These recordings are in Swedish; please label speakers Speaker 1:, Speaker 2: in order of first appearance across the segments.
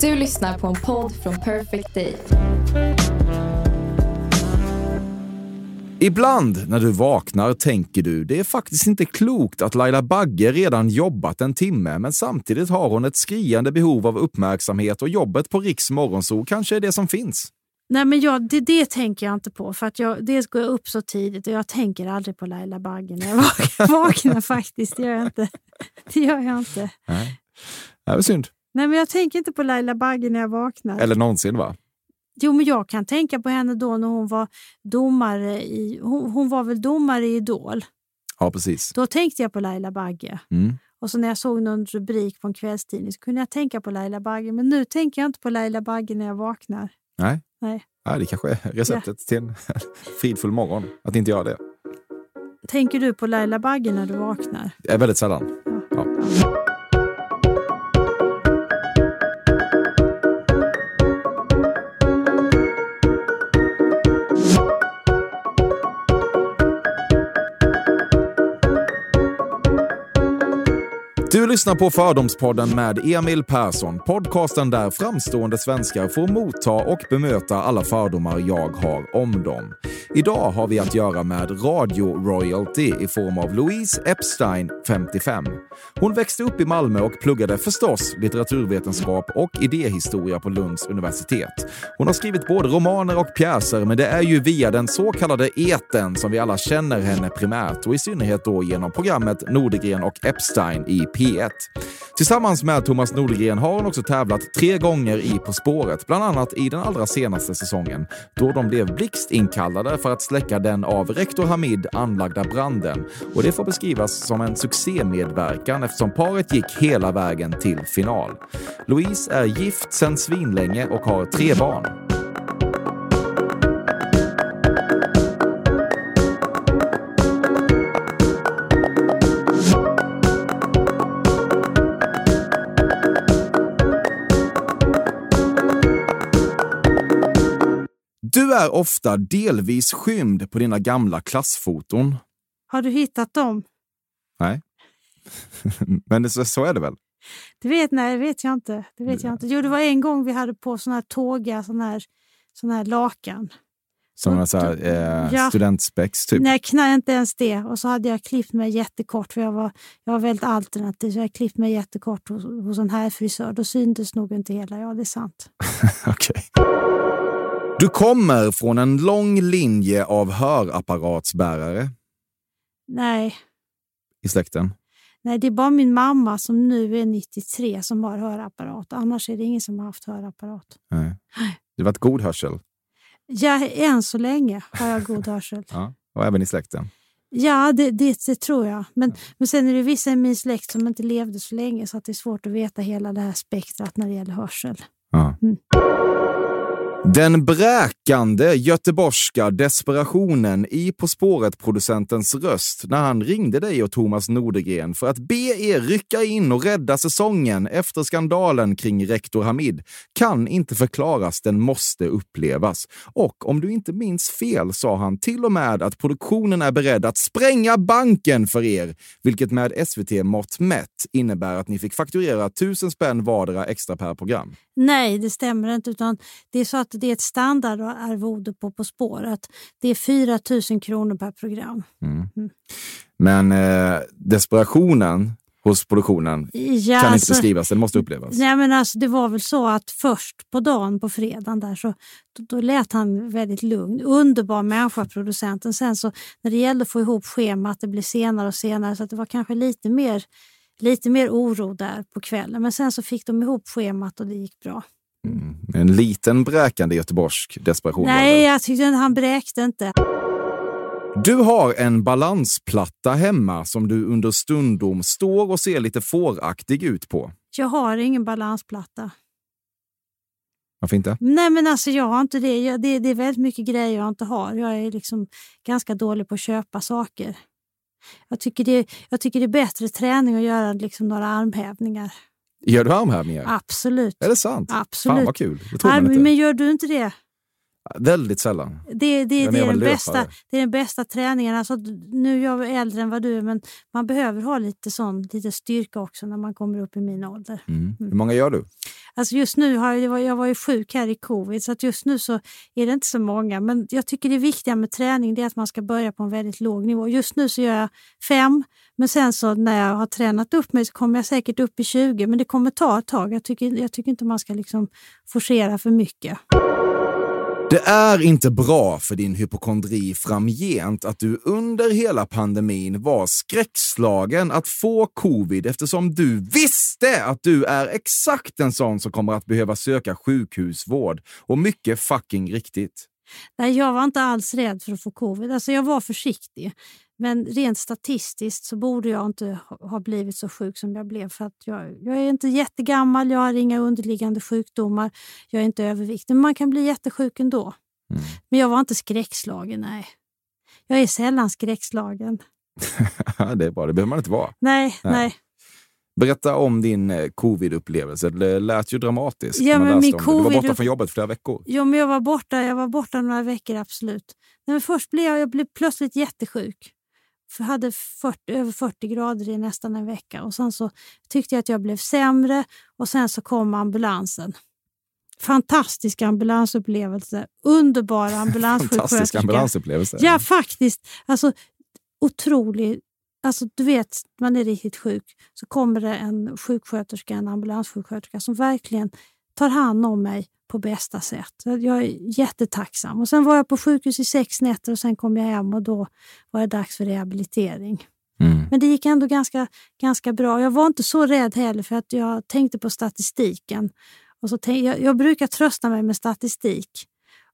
Speaker 1: Du lyssnar på en podd från Perfect Day.
Speaker 2: Ibland när du vaknar tänker du det är faktiskt inte klokt att Laila Bagge redan jobbat en timme, men samtidigt har hon ett skriande behov av uppmärksamhet och jobbet på Riks Morgonzoo kanske är det som finns.
Speaker 3: Nej, men jag, det, det tänker jag inte på. För att jag, dels går jag upp så tidigt och jag tänker aldrig på Laila Bagge när jag vaknar, vaknar faktiskt. Det gör jag inte. Det gör jag inte.
Speaker 2: Nej, det är synd.
Speaker 3: Nej, men jag tänker inte på Laila Bagge när jag vaknar.
Speaker 2: Eller någonsin va?
Speaker 3: Jo, men jag kan tänka på henne då när hon var domare i... Hon, hon var väl domare i Idol?
Speaker 2: Ja, precis.
Speaker 3: Då tänkte jag på Laila Bagge.
Speaker 2: Mm.
Speaker 3: Och så när jag såg någon rubrik på en kvällstidning så kunde jag tänka på Laila Bagge. Men nu tänker jag inte på Laila Bagge när jag vaknar.
Speaker 2: Nej.
Speaker 3: Nej.
Speaker 2: Ja, det kanske är receptet till en fridfull morgon, att inte göra det.
Speaker 3: Tänker du på Laila Bagge när du vaknar?
Speaker 2: Det är väldigt sällan. Ja. Du lyssnar på Fördomspodden med Emil Persson. Podcasten där framstående svenskar får motta och bemöta alla fördomar jag har om dem. Idag har vi att göra med radio-royalty i form av Louise Epstein, 55. Hon växte upp i Malmö och pluggade förstås litteraturvetenskap och idéhistoria på Lunds universitet. Hon har skrivit både romaner och pjäser, men det är ju via den så kallade eten som vi alla känner henne primärt och i synnerhet då genom programmet Nordegren och Epstein i P1. Tillsammans med Thomas Nordegren har hon också tävlat tre gånger i På spåret, bland annat i den allra senaste säsongen, då de blev blixtinkallade för att släcka den av rektor Hamid anlagda branden. Och det får beskrivas som en succémedverkan eftersom paret gick hela vägen till final. Louise är gift sedan svinlänge och har tre barn. Du är ofta delvis skymd på dina gamla klassfoton.
Speaker 3: Har du hittat dem?
Speaker 2: Nej. Men det, så, är det väl?
Speaker 3: Det vet, nej, det vet jag inte. Det vet jag inte. Jo, det var en gång vi hade på såna här tåga, såna här, såna här lakan.
Speaker 2: Som en så här, eh,
Speaker 3: Ja.
Speaker 2: studentspex typ?
Speaker 3: Nej, knä, inte ens det. Och så hade jag klippt mig jättekort, för jag var, jag var väldigt alternativ. Så jag klippt mig jättekort hos, hos en här frisör. Då syntes nog inte hela. Ja, det är sant.
Speaker 2: Okej. Du kommer från en lång linje av hörapparatsbärare
Speaker 3: Nej,
Speaker 2: i släkten.
Speaker 3: nej, det är bara min mamma som nu är 93 som har hörapparat. Annars är det ingen som har haft hörapparat.
Speaker 2: Nej. Det var ett god hörsel.
Speaker 3: Ja, än så länge har jag god hörsel.
Speaker 2: Ja. Och även i släkten.
Speaker 3: Ja, det, det, det tror jag. Men, men sen är det vissa i min släkt som inte levde så länge så att det är svårt att veta hela det här spektrat när det gäller hörsel.
Speaker 2: Ja.
Speaker 3: Mm.
Speaker 2: Den bräkande göteborgska desperationen i På spåret-producentens röst när han ringde dig och Thomas Nordegren för att be er rycka in och rädda säsongen efter skandalen kring rektor Hamid kan inte förklaras, den måste upplevas. Och om du inte minns fel sa han till och med att produktionen är beredd att spränga banken för er, vilket med SVT-mått mätt innebär att ni fick fakturera tusen spänn vardera extra per program.
Speaker 3: Nej, det stämmer inte. Utan det är så att det är ett standardarvode på På spåret. Det är 4 000 kronor per program.
Speaker 2: Men eh, desperationen hos produktionen
Speaker 3: Ja,
Speaker 2: kan inte
Speaker 3: alltså-
Speaker 2: beskrivas, den måste upplevas.
Speaker 3: Nej, men alltså, det var väl så att först på dagen på fredagen där så då, då lät han väldigt lugn. Underbar människa, producenten. Sen så när det gällde att få ihop schemat, det blev senare och senare så det var kanske lite mer, lite mer oro där på kvällen. Men sen så fick de ihop schemat och det gick bra.
Speaker 2: Mm. En liten bräkande göteborgsk desperation.
Speaker 3: Nej, jag tyckte han bräkte inte.
Speaker 2: Du har en balansplatta hemma som du under stundom står och ser lite fåraktig ut på.
Speaker 3: Jag har ingen balansplatta.
Speaker 2: Varför inte?
Speaker 3: Nej men alltså jag har inte det. Jag, det. Det är väldigt mycket grejer jag inte har. Jag är liksom ganska dålig på att köpa saker. Jag tycker det, jag tycker det är bättre träning att göra liksom några armhävningar.
Speaker 2: Gör du armhävningar?
Speaker 3: Absolut.
Speaker 2: Är det sant?
Speaker 3: Absolut.
Speaker 2: Fan vad kul. Det
Speaker 3: Nej, men gör du inte det?
Speaker 2: Väldigt sällan.
Speaker 3: Det, det, det,
Speaker 2: är
Speaker 3: den bästa, det är den bästa träningen. Alltså, nu är jag äldre än vad du är, men man behöver ha lite, sån, lite styrka också när man kommer upp i min ålder.
Speaker 2: Mm. Hur många gör du?
Speaker 3: Alltså just nu har jag, jag var ju sjuk här i covid så att just nu så är det inte så många. Men jag tycker det viktiga med träning är att man ska börja på en väldigt låg nivå. Just nu så gör jag fem, men sen så när jag har tränat upp mig så kommer jag säkert upp i 20. Men det kommer ta ett tag. Jag tycker, jag tycker inte man ska liksom forcera för mycket.
Speaker 2: Det är inte bra för din hypokondri framgent att du under hela pandemin var skräckslagen att få covid eftersom du visste att du är exakt en sån som kommer att behöva söka sjukhusvård. Och mycket fucking riktigt.
Speaker 3: Nej, jag var inte alls rädd för att få covid. Alltså jag var försiktig. Men rent statistiskt så borde jag inte ha blivit så sjuk som jag blev. För att jag, jag är inte jättegammal, jag har inga underliggande sjukdomar, jag är inte överviktig. Men man kan bli jättesjuk ändå. Mm. Men jag var inte skräckslagen, nej. Jag är sällan skräckslagen.
Speaker 2: det är bra, det behöver man inte vara.
Speaker 3: Nej, nej. nej.
Speaker 2: Berätta om din eh, covid-upplevelse. Det lät ju dramatiskt.
Speaker 3: Ja, men min
Speaker 2: COVID... Du var borta från jobbet flera veckor.
Speaker 3: Jo, men jag var borta, jag var borta några veckor, absolut. men först blev jag, jag blev plötsligt jättesjuk hade 40, över 40 grader i nästan en vecka och sen så tyckte jag att jag blev sämre och sen så kom ambulansen. Fantastisk ambulansupplevelse. Underbara ambulanssjuksköterska.
Speaker 2: Fantastisk ambulansupplevelse.
Speaker 3: Ja, faktiskt. Alltså, otrolig. Alltså, du vet, man är riktigt sjuk. Så kommer det en sjuksköterska, en ambulanssjuksköterska som verkligen tar hand om mig på bästa sätt. Jag är jättetacksam. Och sen var jag på sjukhus i sex nätter och sen kom jag hem och då var det dags för rehabilitering. Mm. Men det gick ändå ganska, ganska bra. Jag var inte så rädd heller för att jag tänkte på statistiken. Och så tänk, jag, jag, brukar trösta mig med statistik.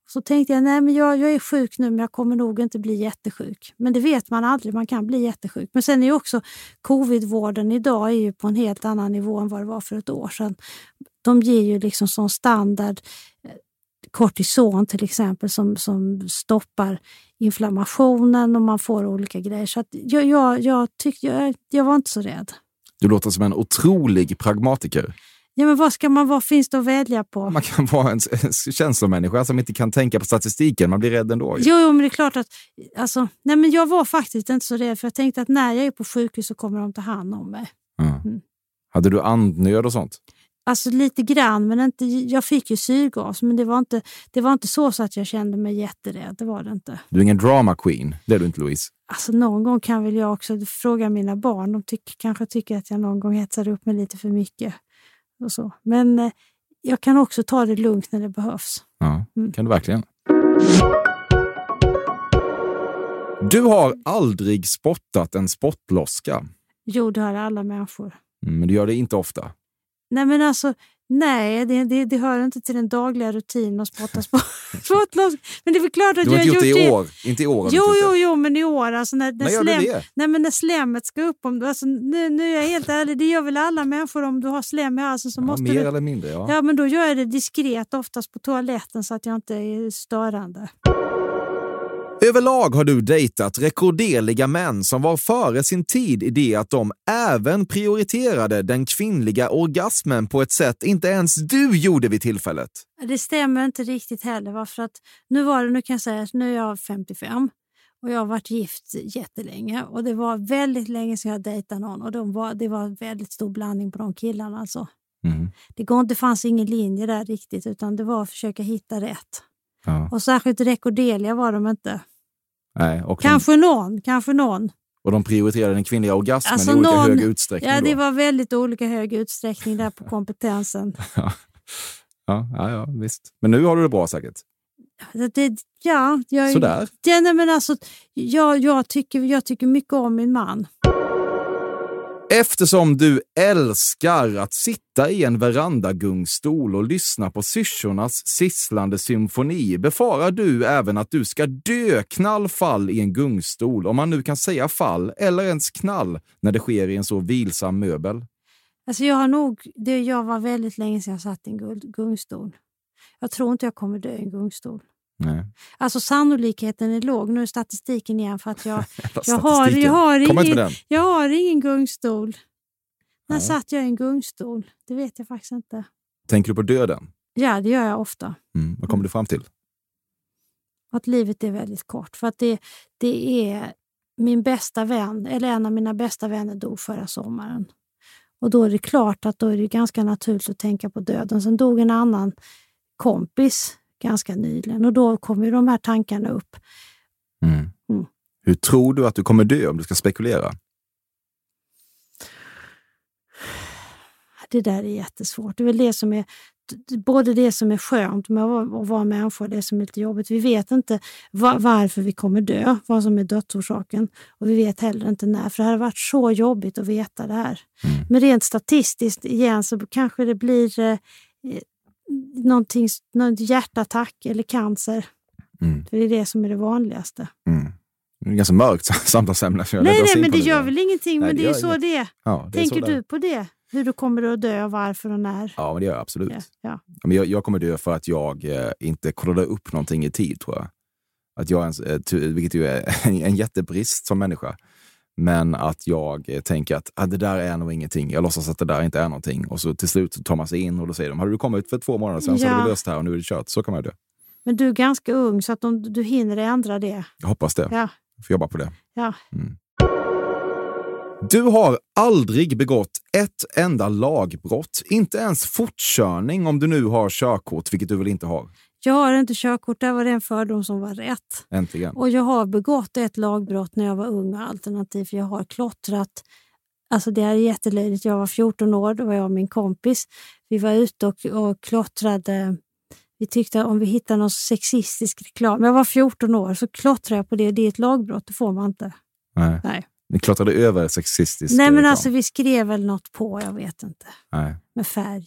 Speaker 3: Så tänkte jag, nej men jag, jag är sjuk nu men jag kommer nog inte bli jättesjuk. Men det vet man aldrig, man kan bli jättesjuk. Men sen är ju också covidvården idag är ju på en helt annan nivå än vad det var för ett år sedan de ger ju liksom som standard eh, kortison till exempel som, som stoppar inflammationen och man får olika grejer. Så jag, jag, jag, tyck, jag, jag var inte så rädd.
Speaker 2: Du låter som en otrolig pragmatiker.
Speaker 3: Ja, men vad ska man vara? finns det att välja på?
Speaker 2: Man kan vara en, en känslomänniska som inte kan tänka på statistiken. Man blir rädd ändå.
Speaker 3: Jo, jo men det är klart att... Alltså, nej, men jag var faktiskt inte så rädd, för jag tänkte att när jag är på sjukhus så kommer de ta hand om mig.
Speaker 2: Mm. Hade du andnöd och sånt?
Speaker 3: Alltså lite grann, men inte, jag fick ju syrgas. Men det var, inte, det var inte så, så att jag kände mig jätterädd. Det var det inte.
Speaker 2: Du är ingen drama queen, det är du inte Louise?
Speaker 3: Alltså någon gång kan väl jag också fråga mina barn. De tyck, kanske tycker att jag någon gång hetsar upp mig lite för mycket. Och så. Men eh, jag kan också ta det lugnt när det behövs.
Speaker 2: Ja, mm. kan du verkligen. Du har aldrig spottat en spottloska.
Speaker 3: Jo, det har alla människor.
Speaker 2: Mm, men du gör det inte ofta.
Speaker 3: Nej, men alltså, nej, det, det, det hör inte till den dagliga rutinen att spotta spottloss. Men det är väl klart att
Speaker 2: du har
Speaker 3: jag
Speaker 2: inte gjort
Speaker 3: det
Speaker 2: i år? Inte i år?
Speaker 3: Jo, jo, jo, men i år. Alltså när, när,
Speaker 2: när
Speaker 3: slem,
Speaker 2: det?
Speaker 3: Nej, men när slemmet ska upp. Om, alltså, nu, nu är jag helt ärlig, det gör väl alla människor om du har slem i halsen. Så
Speaker 2: ja,
Speaker 3: måste
Speaker 2: mer
Speaker 3: du,
Speaker 2: eller mindre, ja.
Speaker 3: Ja, men då gör jag det diskret, oftast på toaletten så att jag inte är störande.
Speaker 2: Överlag har du dejtat rekorderliga män som var före sin tid i det att de även prioriterade den kvinnliga orgasmen på ett sätt inte ens du gjorde vid tillfället.
Speaker 3: Det stämmer inte riktigt heller. Varför att nu var det, nu kan jag säga att nu är jag 55 och jag har varit gift jättelänge och det var väldigt länge sedan jag dejtade någon och de var, det var en väldigt stor blandning på de killarna. Alltså. Mm. Det, går, det fanns ingen linje där riktigt utan det var att försöka hitta rätt. Ja. Och särskilt rekorderliga var de inte.
Speaker 2: Nej,
Speaker 3: kanske de, någon, kanske någon.
Speaker 2: Och de prioriterade den kvinnliga orgasmen alltså i olika någon, hög utsträckning?
Speaker 3: Ja,
Speaker 2: då.
Speaker 3: det var väldigt olika hög utsträckning där på kompetensen.
Speaker 2: ja. Ja, ja, visst. Men nu har du det bra säkert?
Speaker 3: Det, ja, jag,
Speaker 2: Sådär?
Speaker 3: Ja, men alltså, jag, jag, tycker, jag tycker mycket om min man.
Speaker 2: Eftersom du älskar att sitta i en verandagungstol och lyssna på syrsornas sisslande symfoni befarar du även att du ska dö knallfall i en gungstol, om man nu kan säga fall eller ens knall när det sker i en så vilsam möbel.
Speaker 3: Alltså jag har nog, det jag var väldigt länge sedan jag satt i en gungstol. Jag tror inte jag kommer dö i en gungstol.
Speaker 2: Nej.
Speaker 3: Alltså sannolikheten är låg. Nu är statistiken igen för att jag, jag, har, jag, har ingen, jag har ingen gungstol. När Nej. satt jag i en gungstol? Det vet jag faktiskt inte.
Speaker 2: Tänker du på döden?
Speaker 3: Ja, det gör jag ofta.
Speaker 2: Mm. Vad kommer du fram till?
Speaker 3: Att livet är väldigt kort. För att det, det är min bästa vän, eller en av mina bästa vänner dog förra sommaren. Och då är det klart att då är det ganska naturligt att tänka på döden. Sen dog en annan kompis ganska nyligen och då kommer de här tankarna upp.
Speaker 2: Mm. Mm. Hur tror du att du kommer dö om du ska spekulera?
Speaker 3: Det där är jättesvårt. Det är väl det som är både det som är skönt med att vara människa och det som är lite jobbigt. Vi vet inte varför vi kommer dö, vad som är dödsorsaken. Och vi vet heller inte när, för det har varit så jobbigt att veta det här. Mm. Men rent statistiskt igen så kanske det blir eh, någonting, någon hjärtattack eller cancer. Mm. För det är det som är det vanligaste.
Speaker 2: Mm. Det är ganska mörkt samtalsämne.
Speaker 3: Nej, nej men det gör väl ingenting. Nej, men det, det är så inget. det är. Ja, det Tänker du på det? Hur du kommer att dö, varför och när?
Speaker 2: Ja, men det gör jag absolut.
Speaker 3: Ja, ja.
Speaker 2: Men jag, jag kommer dö för att jag eh, inte kollade upp någonting i tid, tror jag. Att jag ens, eh, vilket ju är en, en jättebrist som människa. Men att jag tänker att ah, det där är nog ingenting. Jag låtsas att det där inte är någonting. Och så till slut tar man sig in och då säger de, hade du kommit för två månader sedan ja. så hade vi löst det här och nu är det kört. Så kan man dö.
Speaker 3: Men du är ganska ung så att de, du hinner ändra det.
Speaker 2: Jag hoppas det.
Speaker 3: Ja.
Speaker 2: Jag får jobba på det.
Speaker 3: Ja. Mm.
Speaker 2: Du har aldrig begått ett enda lagbrott, inte ens fortkörning om du nu har körkort, vilket du väl inte har?
Speaker 3: Jag har inte körkort, där var det en fördom som var rätt.
Speaker 2: Äntligen.
Speaker 3: Och jag har begått ett lagbrott när jag var ung alternativt, för jag har klottrat. Alltså det är jättelöjligt. Jag var 14 år, då var jag och min kompis. Vi var ute och, och klottrade. Vi tyckte att om vi hittade någon sexistisk reklam. Jag var 14 år, så klottrade jag på det. Det är ett lagbrott, det får man inte.
Speaker 2: Nej.
Speaker 3: Nej.
Speaker 2: Ni klottrade över sexistisk
Speaker 3: Nej, men alltså vi skrev väl något på, jag vet inte.
Speaker 2: Nej.
Speaker 3: Med färg.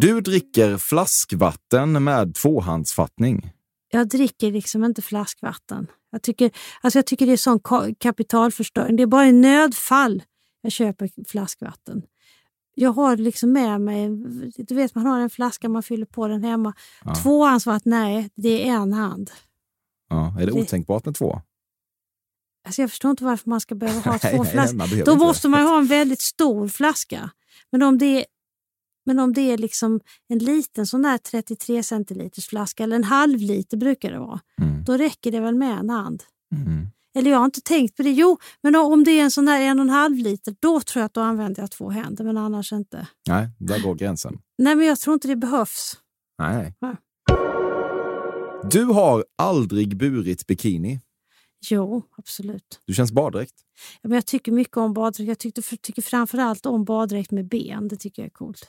Speaker 2: Du dricker flaskvatten med tvåhandsfattning.
Speaker 3: Jag dricker liksom inte flaskvatten. Jag tycker, alltså jag tycker det är sån kapitalförstöring. Det är bara i nödfall jag köper flaskvatten. Jag har liksom med mig, du vet man har en flaska, man fyller på den hemma. Ja. Tvåhandsvatten, nej, det är en hand.
Speaker 2: Ja, är det, det otänkbart med två?
Speaker 3: Alltså jag förstår inte varför man ska behöva ha två flaskor. Då måste man ha en väldigt stor flaska. Men om det är, men om det är liksom en liten sån där 33 centiliters flaska, eller en halv liter brukar det vara, mm. då räcker det väl med en hand.
Speaker 2: Mm.
Speaker 3: Eller jag har inte tänkt på det. Jo, men om det är en sån här en och en halv liter, då tror jag att då använder jag två händer, men annars inte.
Speaker 2: Nej, där går gränsen.
Speaker 3: Nej, men jag tror inte det behövs.
Speaker 2: Nej. Nej. Du har aldrig burit bikini.
Speaker 3: Jo, absolut.
Speaker 2: Du känns baddräkt?
Speaker 3: Ja, men jag tycker mycket om baddräkt. Jag tycker, tycker framförallt om baddräkt med ben. Det tycker jag är coolt.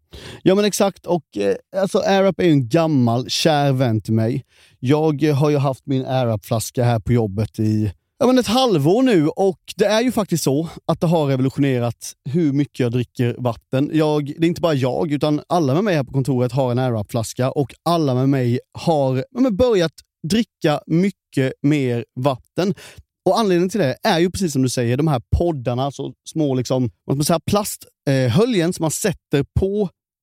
Speaker 4: Ja men exakt, och eh, alltså AirUp är ju en gammal kär vän till mig. Jag eh, har ju haft min AirUp-flaska här på jobbet i ja, men ett halvår nu och det är ju faktiskt så att det har revolutionerat hur mycket jag dricker vatten. Jag, det är inte bara jag, utan alla med mig här på kontoret har en AirUp-flaska och alla med mig har ja, börjat dricka mycket mer vatten. Och Anledningen till det är ju precis som du säger, de här poddarna, så små liksom, vad man säga, plasthöljen som man sätter på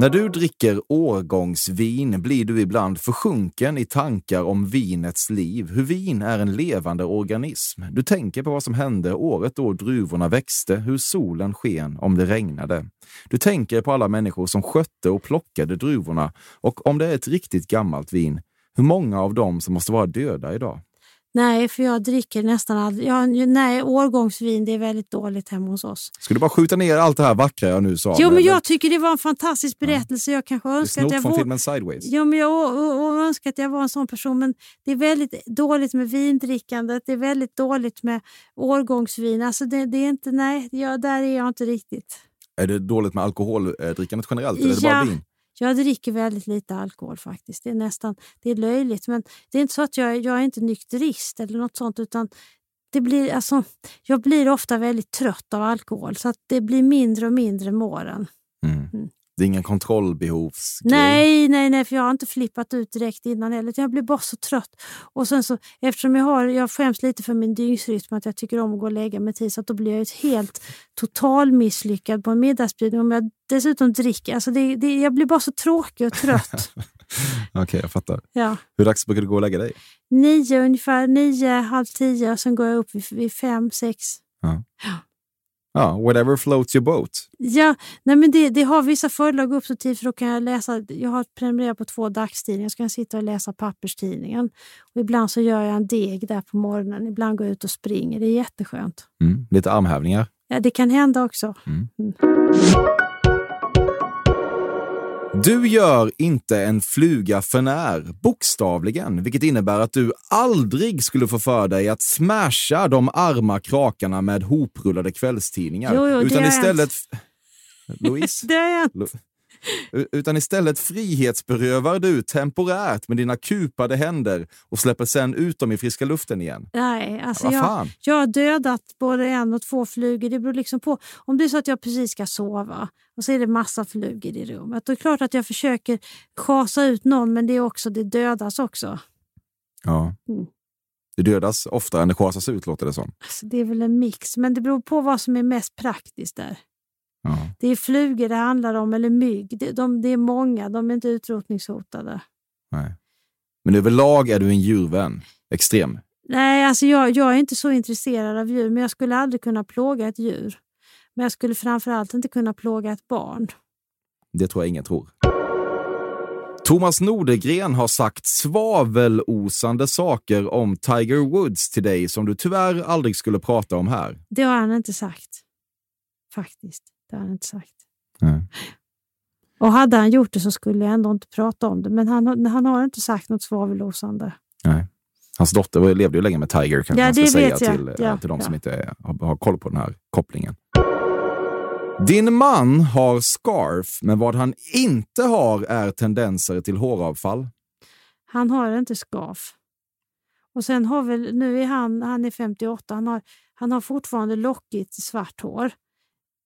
Speaker 2: När du dricker årgångsvin blir du ibland försjunken i tankar om vinets liv, hur vin är en levande organism. Du tänker på vad som hände året då druvorna växte, hur solen sken om det regnade. Du tänker på alla människor som skötte och plockade druvorna och om det är ett riktigt gammalt vin, hur många av dem som måste vara döda idag.
Speaker 3: Nej, för jag dricker nästan aldrig. Ja, nej, årgångsvin det är väldigt dåligt hemma hos oss.
Speaker 2: Ska du bara skjuta ner allt det här vackra jag nu sa?
Speaker 3: Jo, men jag tycker det var en fantastisk berättelse. Jag kanske önskar att jag
Speaker 2: från
Speaker 3: var...
Speaker 2: filmen Sideways.
Speaker 3: Ja, men jag önskar att jag var en sån person, men det är väldigt dåligt med vindrickandet. Det är väldigt dåligt med årgångsvin. Alltså det, det är inte, nej, jag, där är jag inte riktigt.
Speaker 2: Är det dåligt med alkoholdrickandet generellt eller är det
Speaker 3: Ja.
Speaker 2: bara vin?
Speaker 3: Jag dricker väldigt lite alkohol faktiskt. Det är nästan det är löjligt. Men det är inte så att jag, jag är inte nykterist eller något sånt. utan det blir, alltså, Jag blir ofta väldigt trött av alkohol så att det blir mindre och mindre med åren.
Speaker 2: Mm.
Speaker 3: Mm.
Speaker 2: Det är ingen kontrollbehovsgrej?
Speaker 3: Nej, nej, nej, för jag har inte flippat ut direkt innan heller. Jag blir bara så trött. Och sen så, eftersom jag har, jag skäms lite för min dygnsrytm, att jag tycker om att gå och lägga mig tid, så att då blir jag ett helt total misslyckad på en middagsbjudning. Om jag dessutom dricker, alltså det, det, jag blir bara så tråkig och trött.
Speaker 2: Okej, jag fattar.
Speaker 3: Ja.
Speaker 2: Hur dags brukar du gå och lägga dig?
Speaker 3: Nio ungefär, nio, halv tio och sen går jag upp vid, vid fem, sex.
Speaker 2: Ja, whatever floats your boat.
Speaker 3: Ja, nej men det, det har vissa fördelar att gå upp så tidigt för då kan jag läsa. Jag har prenumererat på två dagstidningar så kan jag sitta och läsa papperstidningen. Och ibland så gör jag en deg där på morgonen. Ibland går jag ut och springer. Det är jätteskönt.
Speaker 2: Mm. Lite armhävningar.
Speaker 3: Ja, det kan hända också.
Speaker 2: Du gör inte en fluga för när, bokstavligen, vilket innebär att du aldrig skulle få för dig att smasha de arma krakarna med hoprullade kvällstidningar.
Speaker 3: Jo, jo, det
Speaker 2: utan
Speaker 3: har
Speaker 2: istället... Louise?
Speaker 3: Det är jag.
Speaker 2: Lo- Utan istället frihetsberövar du temporärt med dina kupade händer och släpper sen ut dem i friska luften igen.
Speaker 3: Nej, alltså
Speaker 2: Vad
Speaker 3: jag, jag har dödat både en och två flugor. Det beror liksom på. Om det är så att jag precis ska sova och så är det massa flugor i rummet. Då är det klart att jag försöker schasa ut någon men det, är också, det dödas också.
Speaker 2: Ja.
Speaker 3: Mm.
Speaker 2: Det dödas oftare än det schasas ut, låter det som.
Speaker 3: Alltså, det är väl en mix, men det beror på vad som är mest praktiskt där.
Speaker 2: Ja.
Speaker 3: Det är flugor det handlar om, eller mygg. Det, de, det är många, de är inte utrotningshotade.
Speaker 2: Nej. Men överlag är du en djurvän. Extrem.
Speaker 3: Nej, alltså jag, jag är inte så intresserad av djur, men jag skulle aldrig kunna plåga ett djur. Men jag skulle framförallt inte kunna plåga ett barn.
Speaker 2: Det tror jag ingen tror. Thomas Nordegren har sagt svavelosande saker om Tiger Woods till dig som du tyvärr aldrig skulle prata om här.
Speaker 3: Det har han inte sagt. Faktiskt. Det har han inte sagt.
Speaker 2: Nej.
Speaker 3: Och hade han gjort det så skulle jag ändå inte prata om det. Men han, har- han har inte sagt något svavelosande.
Speaker 2: Nej. Hans dotter levde ju länge med Tiger, kanske
Speaker 3: Ja,
Speaker 2: man ska säga till, eh,
Speaker 3: Ja,
Speaker 2: till de
Speaker 3: ja.
Speaker 2: som inte har, har koll på den här kopplingen. Din man har scarf, men vad han inte har är tendenser till håravfall.
Speaker 3: Han har inte skaf. Och sen har väl, nu är han, han är 58, han har, han har fortfarande lockigt svart hår.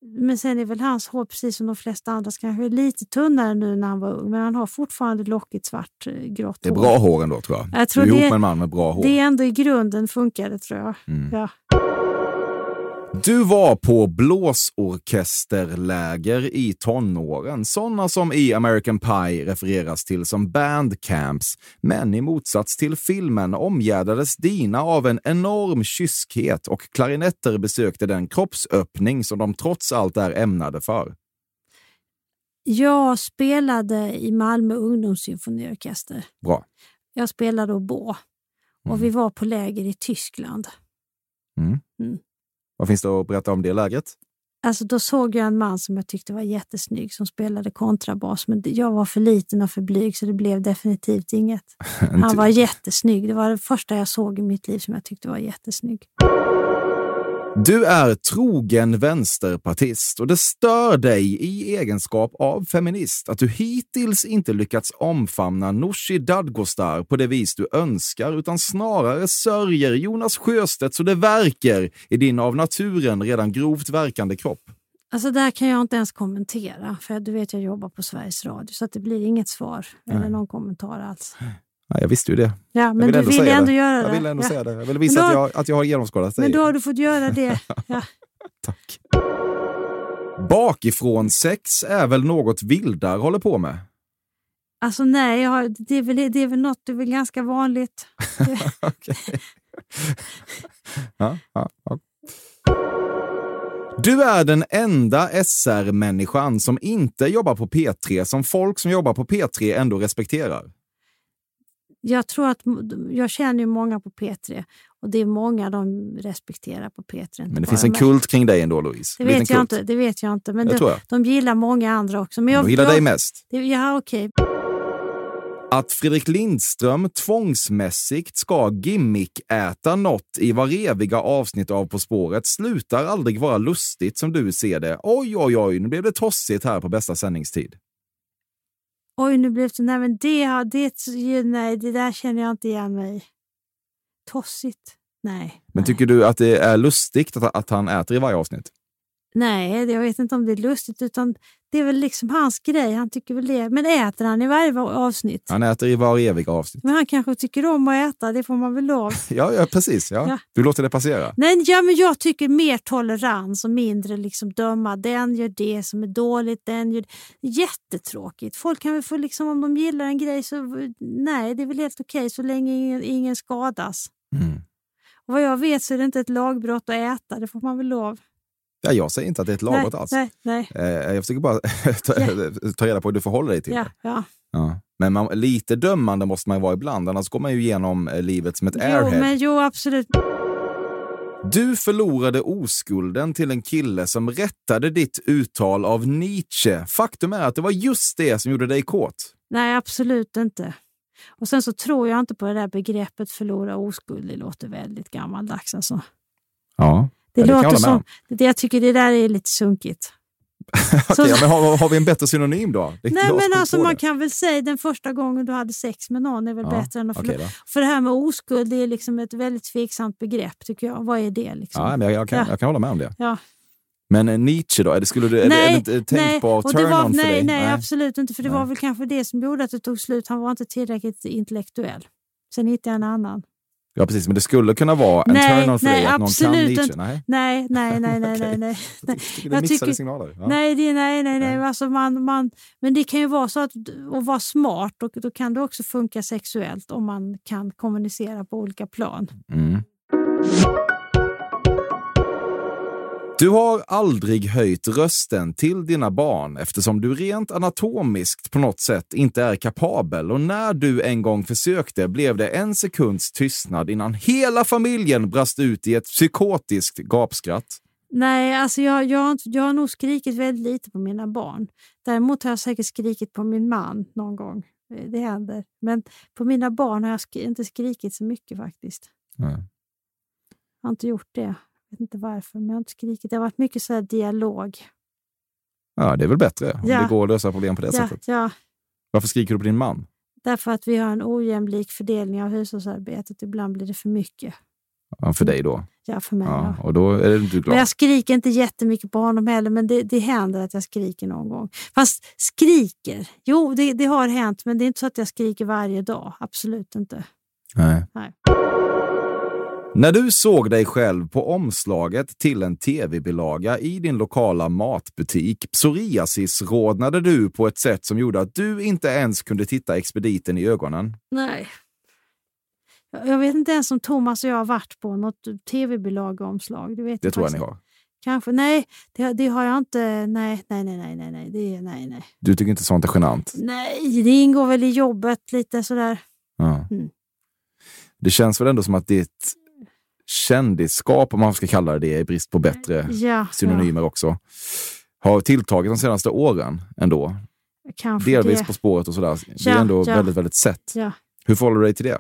Speaker 3: Men sen är väl hans hår, precis som de flesta andras, kanske lite tunnare nu när han var ung. Men han har fortfarande lockigt svart eh, grått
Speaker 2: Det är
Speaker 3: hår.
Speaker 2: bra hår ändå, tror jag.
Speaker 3: Jag tror
Speaker 2: du är ihop med en man med bra hår.
Speaker 3: Det är ändå i grunden funkar det tror jag.
Speaker 2: Mm.
Speaker 3: Ja.
Speaker 2: Du var på blåsorkesterläger i tonåren, sådana som i American Pie refereras till som bandcamps. Men i motsats till filmen omgärdades dina av en enorm kyskhet och klarinetter besökte den kroppsöppning som de trots allt är ämnade för.
Speaker 3: Jag spelade i Malmö ungdomssymfoniorkester.
Speaker 2: Bra.
Speaker 3: Jag spelade oboe.
Speaker 2: Mm.
Speaker 3: Och vi var på läger i Tyskland.
Speaker 2: Vad finns det att berätta om det lägret?
Speaker 3: Alltså då såg jag en man som jag tyckte var jättesnygg som spelade kontrabas. Men jag var för liten och för blyg så det blev definitivt inget. Han var jättesnygg. Det var det första jag såg i mitt liv som jag tyckte var jättesnygg.
Speaker 2: Du är trogen vänsterpartist och det stör dig i egenskap av feminist att du hittills inte lyckats omfamna Nooshi Dadgostar på det vis du önskar utan snarare sörjer Jonas Sjöstedt så det verkar i din av naturen redan grovt verkande kropp.
Speaker 3: Alltså där kan jag inte ens kommentera. För du vet jag jobbar på Sveriges Radio så att det blir inget svar eller någon kommentar alls.
Speaker 2: Ja, jag visste ju det.
Speaker 3: Ja,
Speaker 2: Jag
Speaker 3: men
Speaker 2: vill
Speaker 3: du
Speaker 2: ändå säga
Speaker 3: ändå
Speaker 2: det.
Speaker 3: göra
Speaker 2: Jag
Speaker 3: det.
Speaker 2: vill ändå
Speaker 3: ja.
Speaker 2: säga det. Jag vill visa
Speaker 3: Men
Speaker 2: att, jag, att jag har genomskådat dig.
Speaker 3: Men då har du fått göra det. Ja.
Speaker 2: Tack. Bakifrån sex är väl något vildar håller på med?
Speaker 3: Alltså nej, jag har, det, är väl, det är väl något det är väl ganska vanligt.
Speaker 2: Ja, ja, ja. Du är den enda SR-människan som inte jobbar på P3 som folk som jobbar på P3 ändå respekterar.
Speaker 3: Jag tror att jag känner ju många på P3 och det är många de respekterar på P3. inte
Speaker 2: Men det finns en kult kring dig ändå, Louise.
Speaker 3: Det vet, jag
Speaker 2: kult.
Speaker 3: inte, det vet jag inte, men
Speaker 2: Det
Speaker 3: de,
Speaker 2: jag.
Speaker 3: de gillar många andra också. Men jag,
Speaker 2: De gillar
Speaker 3: jag,
Speaker 2: dig mest.
Speaker 3: Det, ja, okej.
Speaker 2: Att Fredrik Lindström tvångsmässigt ska gimmick-äta något i var eviga avsnitt av På spåret slutar aldrig vara lustigt som du ser det. Oj, oj, oj, nu blev det tossigt här på bästa sändningstid.
Speaker 3: Oj, nu blev det... Nej, men det, det, nej, det där känner jag inte igen mig. Tossigt? Nej.
Speaker 2: Men
Speaker 3: nej.
Speaker 2: tycker du att det är lustigt att, att han äter i varje avsnitt?
Speaker 3: Nej, jag vet inte om det är lustigt utan det är väl liksom hans grej. Han tycker väl det. Men äter han i varje avsnitt?
Speaker 2: Han äter i var evig avsnitt.
Speaker 3: Men han kanske tycker om att äta, det får man väl lov.
Speaker 2: Ja, ja precis. Ja.
Speaker 3: Ja.
Speaker 2: Du låter det passera.
Speaker 3: Nej, ja, men jag tycker mer tolerans och mindre liksom döma. Den gör det som är dåligt, den gör Jättetråkigt. Folk kan väl få, liksom, om de gillar en grej så nej, det är väl helt okej så länge ingen, ingen skadas.
Speaker 2: Mm.
Speaker 3: Och vad jag vet så är det inte ett lagbrott att äta, det får man väl lov.
Speaker 2: Ja, jag säger inte att det är ett lagbrott alls.
Speaker 3: Nej, nej.
Speaker 2: Eh, jag försöker bara ta, ta reda på hur du förhåller dig till
Speaker 3: Ja,
Speaker 2: det.
Speaker 3: ja.
Speaker 2: Ja. Men man, lite dömande måste man vara ibland, annars går man ju igenom eh, livet som ett
Speaker 3: Jo,
Speaker 2: airhead.
Speaker 3: men jo, absolut.
Speaker 2: Du förlorade oskulden till en kille som rättade ditt uttal av Nietzsche. Faktum är att det var just det som gjorde dig kåt.
Speaker 3: Nej, absolut inte. Och sen så tror jag inte på det där begreppet förlora oskuld. Det låter väldigt gammaldags. Alltså.
Speaker 2: Ja,
Speaker 3: Det,
Speaker 2: det
Speaker 3: låter som, det, jag tycker det där är lite sunkigt. Så-
Speaker 2: ja, men har, har vi en bättre synonym då? Det
Speaker 3: Nej, men alltså man
Speaker 2: det.
Speaker 3: kan väl säga den första gången du hade sex med någon är väl
Speaker 2: Ja,
Speaker 3: bättre än att förlora.
Speaker 2: då.
Speaker 3: För det här med oskuld det är liksom ett väldigt tveksamt begrepp tycker jag. Vad är det? Liksom?
Speaker 2: Ja, men jag, jag, kan,
Speaker 3: Ja.
Speaker 2: jag kan hålla med om det.
Speaker 3: Ja.
Speaker 2: Men eh, Nietzsche då? Är det, skulle du, är det, är det inte tänkbar turn-on för
Speaker 3: nej,
Speaker 2: dig?
Speaker 3: nej, absolut inte. För det
Speaker 2: Nej.
Speaker 3: var väl kanske det som gjorde att det tog slut. Han var inte tillräckligt intellektuell. Sen hittade jag en annan.
Speaker 2: Ja, precis. Men det skulle kunna vara en
Speaker 3: Nej,
Speaker 2: turn-on för
Speaker 3: nej,
Speaker 2: dig att någon kan Nietzsche? Nej,
Speaker 3: Nej, nej, nej, nej, nej, nej.
Speaker 2: jag tycker det är
Speaker 3: tycker-
Speaker 2: signaler. Ja.
Speaker 3: Nej, det, nej, nej, nej.
Speaker 2: Nej.
Speaker 3: Alltså man, man, men det kan ju vara så att, att vara smart och då kan det också funka sexuellt om man kan kommunicera på olika plan.
Speaker 2: Mm. Du har aldrig höjt rösten till dina barn eftersom du rent anatomiskt på något sätt inte är kapabel och när du en gång försökte blev det en sekunds tystnad innan hela familjen brast ut i ett psykotiskt gapskratt.
Speaker 3: Nej, alltså jag, jag, jag har nog skrikit väldigt lite på mina barn. Däremot har jag säkert skrikit på min man någon gång. Eh, Det händer. Men på mina barn har jag skri- inte skrikit så mycket faktiskt.
Speaker 2: Nej.
Speaker 3: Jag har inte gjort det. Jag vet inte varför, men jag har inte skrikit. Det har varit mycket så här dialog.
Speaker 2: Ja, det är väl bättre om
Speaker 3: Ja.
Speaker 2: det går att lösa problem på det
Speaker 3: Ja,
Speaker 2: sättet.
Speaker 3: ja,
Speaker 2: Varför skriker du på din man?
Speaker 3: därför att vi har en ojämlik fördelning av hushållsarbetet. Ibland blir det för mycket.
Speaker 2: Ja, för dig då?
Speaker 3: Ja, för mig.
Speaker 2: Ja,
Speaker 3: Ja.
Speaker 2: och då är du glad?
Speaker 3: Men jag skriker inte jättemycket på honom heller, men det, det händer att jag skriker någon gång. Fast skriker, jo det, det har hänt, men det är inte så att jag skriker varje dag. Absolut inte.
Speaker 2: Nej.
Speaker 3: Nej.
Speaker 2: När du såg dig själv på omslaget till en tv-bilaga i din lokala matbutik psoriasis rodnade du på ett sätt som gjorde att du inte ens kunde titta expediten i ögonen.
Speaker 3: Nej. Jag jag vet inte ens om Thomas och jag har varit på något tv-bilagomslag. Det, vet
Speaker 2: Det tror jag ni har.
Speaker 3: Kanske. Nej, det, det har jag inte. Nej, nej, nej, nej, nej, nej. Det, är- nej, nej.
Speaker 2: Du tycker inte sånt är genant?
Speaker 3: Nej, det ingår väl i jobbet lite sådär.
Speaker 2: Ja.
Speaker 3: Mm.
Speaker 2: Det känns väl ändå som att ditt kändisskap, om man ska kalla det det, i brist på bättre
Speaker 3: Ja,
Speaker 2: synonymer också, har tilltagit de senaste åren ändå.
Speaker 3: ja kanske
Speaker 2: Delvis
Speaker 3: det.
Speaker 2: På spåret och sådär. Det är
Speaker 3: Ja,
Speaker 2: ändå
Speaker 3: ja.
Speaker 2: väldigt, väldigt sett.
Speaker 3: Ja.
Speaker 2: Hur förhåller du dig till det?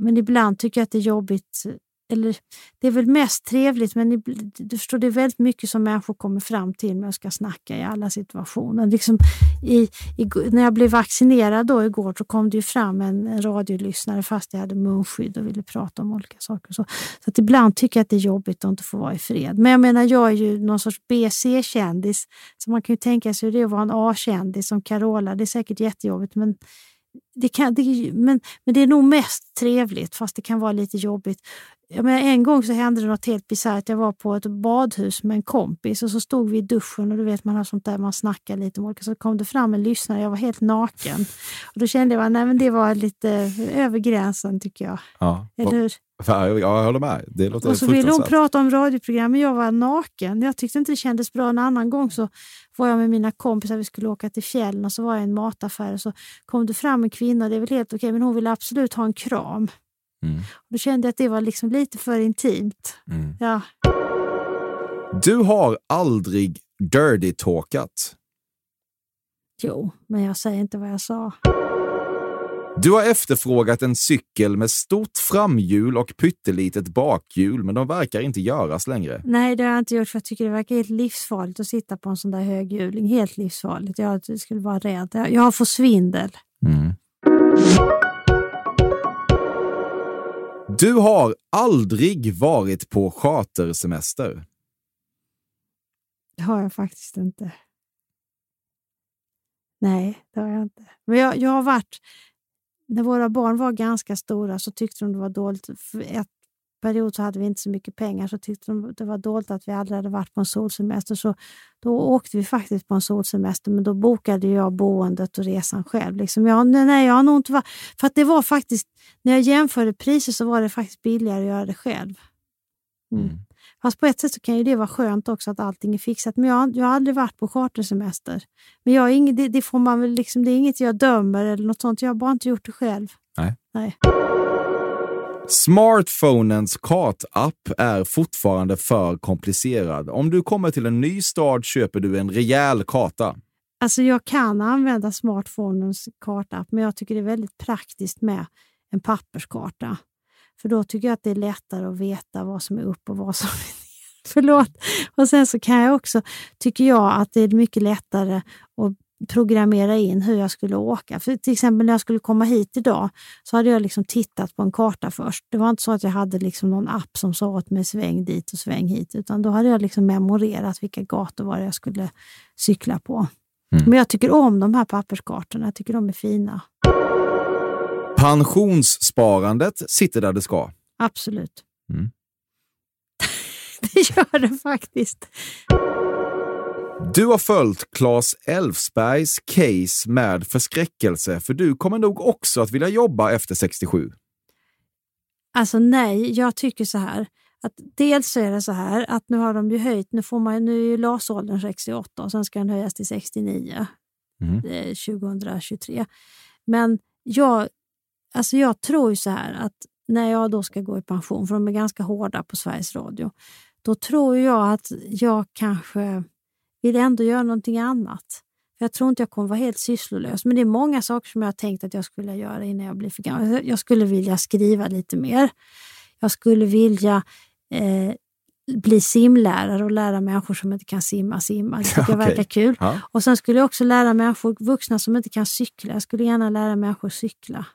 Speaker 3: Men ibland tycker jag att det är jobbigt. Eller det är väl mest trevligt, men du förstår, det är väldigt mycket som människor kommer fram till när och ska snacka i alla situationer. Liksom i, i, när jag blev vaccinerad då igår så kom det ju fram en, en radiolyssnare fast jag hade munskydd och ville prata om olika saker. Så, så att ibland tycker jag att det är jobbigt att inte få vara i fred. Men jag menar, jag är ju någon sorts BC-kändis, så man kan ju tänka sig hur det är att vara en A-kändis som Carola. Det är säkert jättejobbigt, men det, kan, det, men, men det är nog mest trevligt, fast det kan vara lite jobbigt. Jag menar, en gång så hände det något helt bisarrt. Jag var på ett badhus med en kompis och så stod vi i duschen och du vet man har sånt där man snackar lite om olika. Så kom det fram en lyssnare, jag var helt naken. Och då kände jag att det var lite över gränsen tycker jag.
Speaker 2: Ja,
Speaker 3: Eller hur?
Speaker 2: Ja, jag håller med. Det låter
Speaker 3: Och så ville hon prata om radioprogram men jag var naken. Jag tyckte inte det kändes bra. En annan gång så var jag med mina kompisar, vi skulle åka till fjällen och så var jag i en mataffär och så kom det fram en kvinna, det är väl helt okej, men hon ville absolut ha en kram.
Speaker 2: Mm.
Speaker 3: Och då kände jag att det var liksom lite för intimt.
Speaker 2: Mm.
Speaker 3: Ja.
Speaker 2: Du har aldrig dirty talkat.
Speaker 3: Jo, men jag säger inte vad jag sa.
Speaker 2: Du har efterfrågat en cykel med stort framhjul och pyttelitet bakhjul, men de verkar inte göras längre.
Speaker 3: Nej, det har jag inte gjort för jag tycker det verkar helt livsfarligt att sitta på en sån där höghjuling. Helt livsfarligt. Jag skulle vara rädd. Jag fått svindel.
Speaker 2: Mm. Du har aldrig varit på chartersemester.
Speaker 3: Det har jag faktiskt inte. Nej, det har jag inte. Men jag, jag har varit... När våra barn var ganska stora så tyckte de det var dåligt. För ett period så hade vi inte så mycket pengar så tyckte de det var dåligt att vi aldrig hade varit på en solsemester. Så då åkte vi faktiskt på en solsemester men då bokade jag boendet och resan själv. Liksom jag, nej, jag har nog inte varit, för att det var faktiskt, när jag jämförde priser så var det faktiskt billigare att göra det själv. Mm. Mm. Fast på ett sätt så kan ju det vara skönt också att allting är fixat. Men jag, jag har aldrig varit på chartersemester. Men jag inget, det, det, får man väl liksom, det är inget jag dömer eller något sånt. Jag har bara inte gjort det själv.
Speaker 2: Nej.
Speaker 3: Nej.
Speaker 2: Smartphonens kartapp är fortfarande för komplicerad. Om du kommer till en ny stad köper du en rejäl karta.
Speaker 3: Alltså jag kan använda smartphonens kartapp, men jag tycker det är väldigt praktiskt med en papperskarta. För då tycker jag att det är lättare att veta vad som är upp och vad som är ner. Förlåt. Och sen så kan jag också, tycker jag att det är mycket lättare att programmera in hur jag skulle åka. För till exempel när jag skulle komma hit idag så hade jag liksom tittat på en karta först. Det var inte så att jag hade liksom någon app som sa åt mig sväng dit och sväng hit, utan då hade jag liksom memorerat vilka gator var jag skulle cykla på. Mm. Men jag tycker om de här papperskartorna. Jag tycker de är fina.
Speaker 2: Pensionssparandet sitter där det ska.
Speaker 3: Absolut.
Speaker 2: Mm.
Speaker 3: det gör det faktiskt.
Speaker 2: Du har följt Claes Elfsbergs case med förskräckelse, för du kommer nog också att vilja jobba efter 67.
Speaker 3: Alltså nej, jag tycker så här. Att dels är det så här att nu har de ju höjt, nu, får man, nu är ju LAS-åldern 68 och sen ska den höjas till 69 mm. 2023. Men jag, alltså jag tror ju så här att när jag då ska gå i pension, för de är ganska hårda på Sveriges Radio, då tror jag att jag kanske vill ändå göra någonting annat. För Jag tror inte jag kommer vara helt sysslolös, men det är många saker som jag har tänkt att jag skulle göra innan jag blir för gammal. Jag skulle vilja skriva lite mer. Jag skulle vilja eh, bli simlärare och lära människor som inte kan simma simma. Det tycker okay. jag verkar kul.
Speaker 2: Ja.
Speaker 3: Och Sen skulle jag också lära människor, vuxna som inte kan cykla, jag skulle gärna lära människor cykla.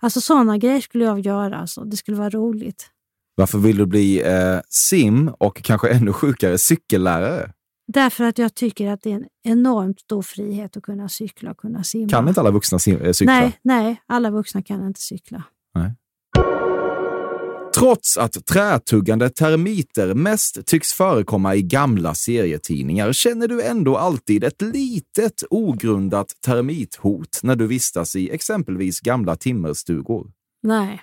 Speaker 3: Alltså sådana grejer skulle jag göra. Alltså. Det skulle vara roligt.
Speaker 2: Varför vill du bli eh, sim och kanske ännu sjukare cykellärare?
Speaker 3: Därför att jag tycker att det är en enormt stor frihet att kunna cykla och kunna simma.
Speaker 2: Kan inte alla vuxna eh, cykla?
Speaker 3: Nej, nej, alla vuxna kan inte cykla.
Speaker 2: Nej. Trots att trätuggande termiter mest tycks förekomma i gamla serietidningar känner du ändå alltid ett litet ogrundat termithot när du vistas i exempelvis gamla timmerstugor.
Speaker 3: Nej.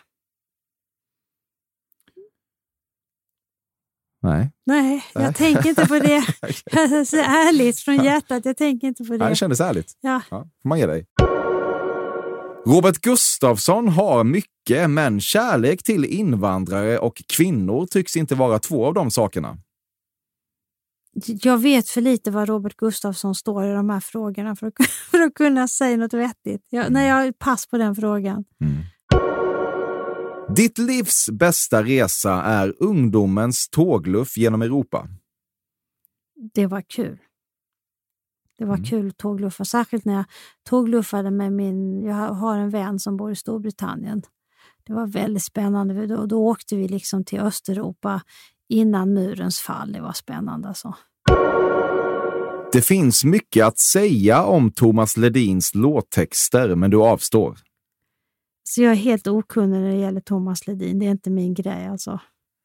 Speaker 2: Nej.
Speaker 3: Nej, jag Nej. tänker inte på det. så ärligt från hjärtat, jag tänker inte på det.
Speaker 2: Nej, det kändes ärligt.
Speaker 3: Ja.
Speaker 2: ja får man ge dig. Robert Gustafsson har mycket, men kärlek till invandrare och kvinnor tycks inte vara två av de sakerna.
Speaker 3: Jag vet för lite var Robert Gustafsson står i de här frågorna för att, för att kunna säga något vettigt. Jag, mm. Nej, jag pass på den frågan.
Speaker 2: Mm. Ditt livs bästa resa är ungdomens tågluff genom Europa.
Speaker 3: Det var kul. Det var mm. kul att tågluffa, särskilt när jag tågluffade med min... Jag har en vän som bor i Storbritannien. Det var väldigt spännande. Då, då åkte vi liksom till Östeuropa innan murens fall. Det var spännande. Alltså.
Speaker 2: Det finns mycket att säga om Thomas Ledins låttexter, men du avstår.
Speaker 3: Så jag är helt okunnig när det gäller Thomas Ledin. Det är inte min grej. Alltså.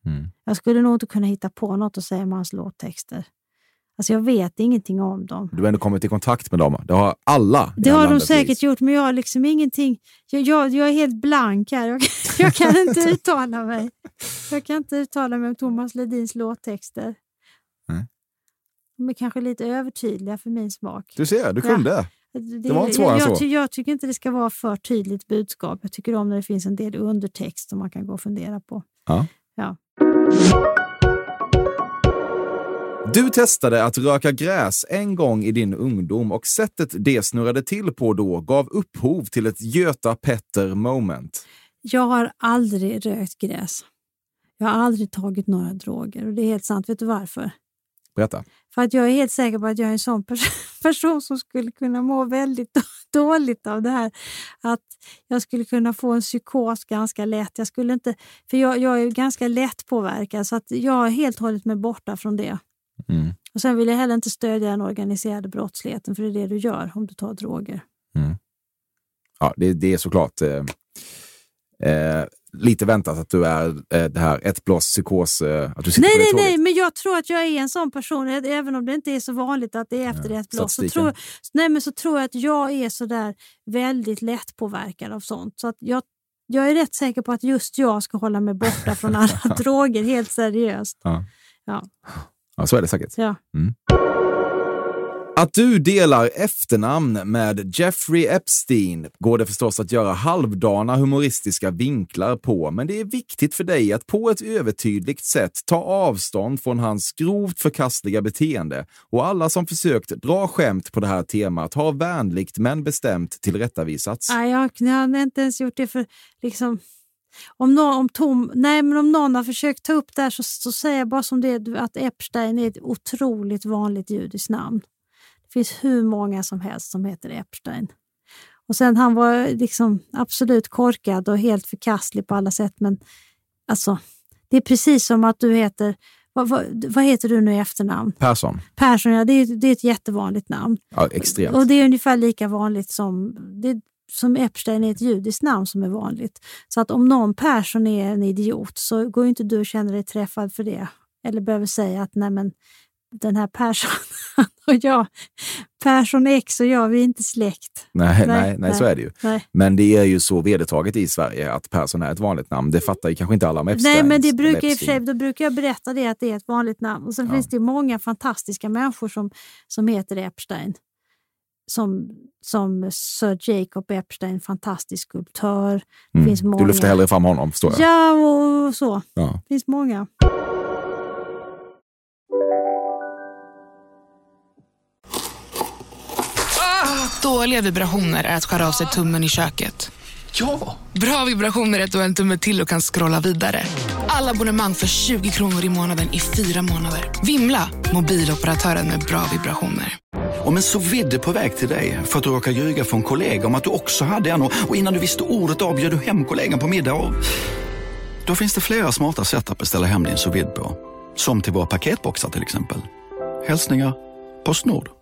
Speaker 3: Mm. Jag skulle nog inte kunna hitta på något att säga om hans låttexter. Alltså jag vet ingenting om dem.
Speaker 2: Du har ändå kommit i kontakt med dem. Det har alla.
Speaker 3: Det har de säkert vis. gjort, men jag har liksom ingenting. Jag, jag, jag är helt blank här. Jag, jag, kan inte uttala mig. Jag kan inte uttala mig om Thomas Ledins låttexter.
Speaker 2: Mm.
Speaker 3: De är kanske lite övertydliga för min smak.
Speaker 2: Du ser, du kunde. Ja. Det, det var inte svårare
Speaker 3: jag,
Speaker 2: så.
Speaker 3: Jag tycker inte det ska vara för tydligt budskap. Jag tycker om när det finns en del undertext som man kan gå och fundera på.
Speaker 2: Ja.
Speaker 3: ja.
Speaker 2: Du testade att röka gräs en gång i din ungdom och sättet det snurrade till på då gav upphov till ett Göta Petter moment.
Speaker 3: Jag har aldrig rökt gräs. Jag har aldrig tagit några droger och det är helt sant. Vet du varför?
Speaker 2: Berätta.
Speaker 3: För att jag är helt säker på att jag är en sån person som skulle kunna må väldigt dåligt av det här. Att jag skulle kunna få en psykos ganska lätt. Jag skulle inte, för jag, jag är ganska lätt påverkad så att jag har helt hållit mig borta från det.
Speaker 2: Mm.
Speaker 3: Och Sen vill jag heller inte stödja den organiserade brottsligheten, för det är det du gör om du tar droger.
Speaker 2: Ja, det, det är såklart eh, eh, lite väntat att du är eh, det här ett blås psykos, eh, att du sitter
Speaker 3: Nej, nej, nej, men jag tror att jag är en sån person, även om det inte är så vanligt att det är efter ett blås. Så tror, nej, men så tror jag att jag är så där väldigt lättpåverkad av sånt. Så att jag, jag är rätt säker på att just jag ska hålla mig borta från alla droger, helt seriöst.
Speaker 2: Ja.
Speaker 3: Ja.
Speaker 2: Ja, så är det säkert.
Speaker 3: Ja.
Speaker 2: Att du delar efternamn med Jeffrey Epstein går det förstås att göra halvdana humoristiska vinklar på, men det är viktigt för dig att på ett övertydligt sätt ta avstånd från hans grovt förkastliga beteende och alla som försökt dra skämt på det här temat har vänligt men bestämt tillrättavisats.
Speaker 3: Nej, jag, jag har inte ens gjort det för liksom... Om någon, om Tom, nej, men om någon har försökt ta upp det här så, så säger jag bara som det är, att Epstein är ett otroligt vanligt judiskt namn. Det finns hur många som helst som heter Epstein. Och sen han var liksom absolut korkad och helt förkastlig på alla sätt. Men alltså, det är precis som att du heter, vad, vad, vad heter du nu i efternamn?
Speaker 2: Persson.
Speaker 3: Persson, ja, det är, det är ett jättevanligt namn.
Speaker 2: Ja, extremt.
Speaker 3: Och det är ungefär lika vanligt som, det, som Epstein är ett judiskt namn som är vanligt. Så att om någon Persson är en idiot så går inte du och känner dig träffad för det. Eller behöver säga att nej men den här Persson och jag, Persson X och jag, vi är inte släkt.
Speaker 2: Nej, nej,
Speaker 3: Nej,
Speaker 2: nej, så är det ju.
Speaker 3: Nej.
Speaker 2: Men det är ju så vedertaget i Sverige att Persson är ett vanligt namn. Det fattar ju kanske inte alla om Epstein.
Speaker 3: Nej, men det brukar i sig, då brukar jag berätta det att det är ett vanligt namn. Och sen
Speaker 2: Ja.
Speaker 3: finns det många fantastiska människor som, som heter Epstein. Som, som Sir Jacob Epstein, fantastisk skulptör. Det
Speaker 2: Mm.
Speaker 3: finns många.
Speaker 2: Du lyfter hellre fram honom, förstår jag.
Speaker 3: Ja, och så.
Speaker 2: Ja.
Speaker 3: Det finns många.
Speaker 5: Dåliga vibrationer är att skära av sig tummen i köket.
Speaker 6: Ja!
Speaker 5: Bra vibrationer är att du har en tumme till och kan scrolla vidare. Alla abonnemang för 20 kronor i månaden i fyra månader. Vimla! Mobiloperatören med bra vibrationer.
Speaker 6: Om en så vidde på väg till dig för att du råkar ljuga från kollega om att du också hade en och och innan du visste ordet av du hem kollegan på middag och... Då finns det flera smarta sätt att beställa hem din sous på. Som till våra paketboxar till exempel. Hälsningar Postnord.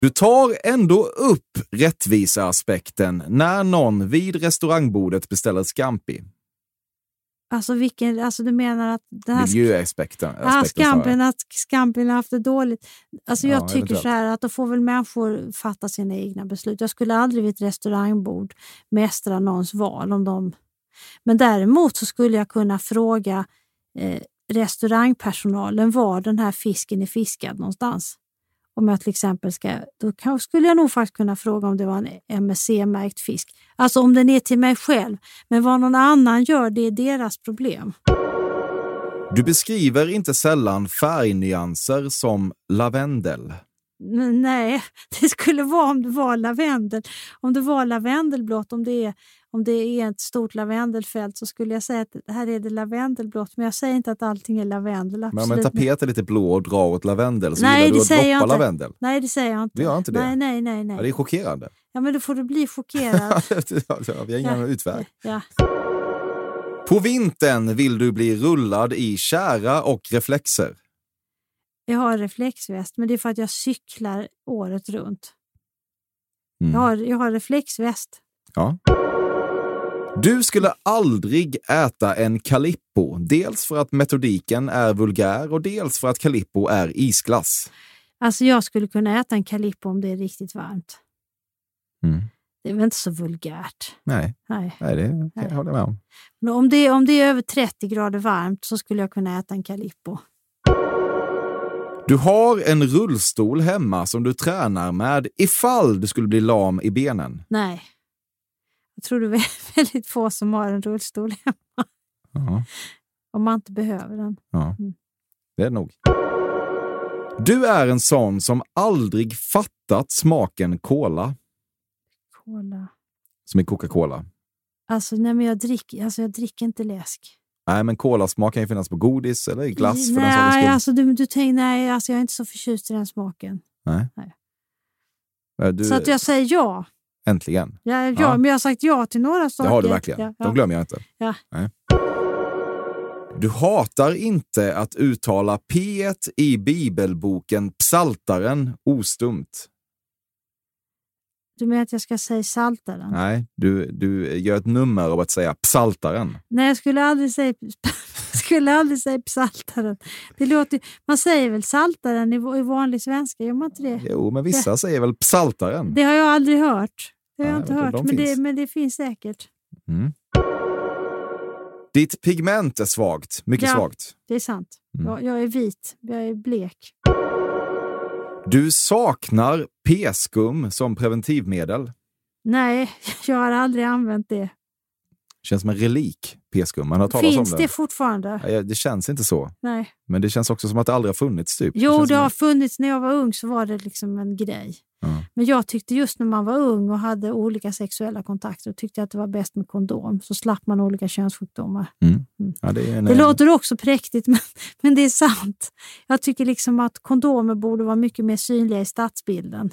Speaker 2: Du tar ändå upp rättviseaspekten när någon vid restaurangbordet beställer scampi.
Speaker 3: Alltså, vilken, alltså du menar att det här
Speaker 2: Miljöaspekten.
Speaker 3: Ja,
Speaker 2: aspekten snarare.
Speaker 3: Skampen, att Skampen har haft det dåligt. Alltså
Speaker 2: Ja,
Speaker 3: jag tycker
Speaker 2: eventuellt.
Speaker 3: så här att då får väl människor fatta sina egna beslut. Jag skulle aldrig vid ett restaurangbord mästra någons val. om de... Men däremot så skulle jag kunna fråga eh, restaurangpersonalen var den här fisken är fiskad någonstans. Om jag till exempel ska, då kan, skulle jag nog faktiskt kunna fråga om det var en MSC-märkt fisk. Alltså om den är till mig själv. Men vad någon annan gör, det är deras problem.
Speaker 2: Du beskriver inte sällan färgnyanser som lavendel.
Speaker 3: N- Nej, det skulle vara om det var lavendel. Om det var lavendelblått, om det är, om det är ett stort lavendelfält så skulle jag säga att här är det lavendelblått. Men jag säger inte att allting är lavendel.
Speaker 2: Men om en
Speaker 3: absolut
Speaker 2: tapet är lite blå och drar åt lavendel så
Speaker 3: Nej,
Speaker 2: gillar
Speaker 3: det
Speaker 2: du att
Speaker 3: jag
Speaker 2: droppa
Speaker 3: inte.
Speaker 2: lavendel.
Speaker 3: Nej, det säger jag inte.
Speaker 2: Du gör inte det?
Speaker 3: Nej, nej, nej. nej.
Speaker 2: Ja, det är chockerande.
Speaker 3: Ja, men då får du bli chockerad.
Speaker 2: Vi har ingen
Speaker 3: Ja.
Speaker 2: utväg.
Speaker 3: ja.
Speaker 2: På vintern vill du bli rullad i kära och reflexer.
Speaker 3: Jag har reflexväst, men det är för att jag cyklar året runt.
Speaker 2: Mm.
Speaker 3: Jag, har, jag har reflexväst.
Speaker 2: Ja. Du skulle aldrig äta en Calippo, dels för att metodiken är vulgär och dels för att Calippo är isglass.
Speaker 3: Alltså jag skulle kunna äta en Calippo om det är riktigt varmt.
Speaker 2: Mm.
Speaker 3: Det är väl inte så vulgärt?
Speaker 2: Nej,
Speaker 3: Nej.
Speaker 2: nej, det kan jag hålla med om.
Speaker 3: Men om, det, om det är över 30 grader varmt så skulle jag kunna äta en Calippo.
Speaker 2: Du har en rullstol hemma som du tränar med ifall du skulle bli lam i benen.
Speaker 3: Nej. Jag tror det är väldigt få som har en rullstol hemma.
Speaker 2: Ja.
Speaker 3: Om man inte behöver den.
Speaker 2: Ja,
Speaker 3: Mm.
Speaker 2: det är nog. Du är en sån som aldrig fattat smaken cola,
Speaker 3: Cola.
Speaker 2: som i Coca-Cola.
Speaker 3: Alltså, nej, men jag, dricker, alltså, jag dricker inte läsk.
Speaker 2: Nej, men kolasmak kan ju finnas på godis eller i glass för den
Speaker 3: nej,
Speaker 2: skull.
Speaker 3: alltså, du, du tänker, nej, alltså, jag är inte så förtjust i den smaken.
Speaker 2: Nej.
Speaker 3: nej.
Speaker 2: Du,
Speaker 3: Så att jag säger ja.
Speaker 2: Äntligen.
Speaker 3: Ja, ja,
Speaker 2: Ja.
Speaker 3: Men jag har sagt ja till några
Speaker 2: Det
Speaker 3: saker.
Speaker 2: har du verkligen.
Speaker 3: Ja, ja.
Speaker 2: De glömmer jag inte.
Speaker 3: Ja.
Speaker 2: Nej. Du hatar inte att uttala P i bibelboken Psaltaren ostumt.
Speaker 3: Du menar att jag ska säga saltaren?
Speaker 2: Nej, du, du gör ett nummer av att säga Psaltaren.
Speaker 3: Nej, jag skulle aldrig säga, skulle aldrig säga psaltaren. Det låter, man säger väl saltaren i, i vanlig svenska, gör man inte det?
Speaker 2: Jo, men vissa säger väl Psaltaren.
Speaker 3: Det har jag aldrig hört. Det har jag
Speaker 2: Nej,
Speaker 3: inte
Speaker 2: men
Speaker 3: hört,
Speaker 2: de
Speaker 3: men det, men det finns säkert.
Speaker 2: Mm. Ditt pigment är svagt, mycket
Speaker 3: Ja.
Speaker 2: svagt.
Speaker 3: Det är sant.
Speaker 2: Mm.
Speaker 3: Jag, jag är vit, jag är blek.
Speaker 2: Du saknar p-skum som preventivmedel.
Speaker 3: Nej, jag har aldrig använt det.
Speaker 2: Känns som en relik, p-skum. Man har talat om
Speaker 3: Finns
Speaker 2: det.
Speaker 3: det fortfarande?
Speaker 2: Det känns inte så.
Speaker 3: Nej.
Speaker 2: Men det känns också som att det aldrig har funnits. Typ.
Speaker 3: Jo, det
Speaker 2: som
Speaker 3: har
Speaker 2: att-
Speaker 3: funnits. När jag var ung så var det liksom en grej. Men jag tyckte just när man var ung och hade olika sexuella kontakter, tyckte jag att det var bäst med kondom. Så slapp man olika könssjukdomar.
Speaker 2: Mm. Ja, det en,
Speaker 3: Det låter också präktigt, men, men det är sant. Jag tycker liksom att kondomer borde vara mycket mer synliga i stadsbilden.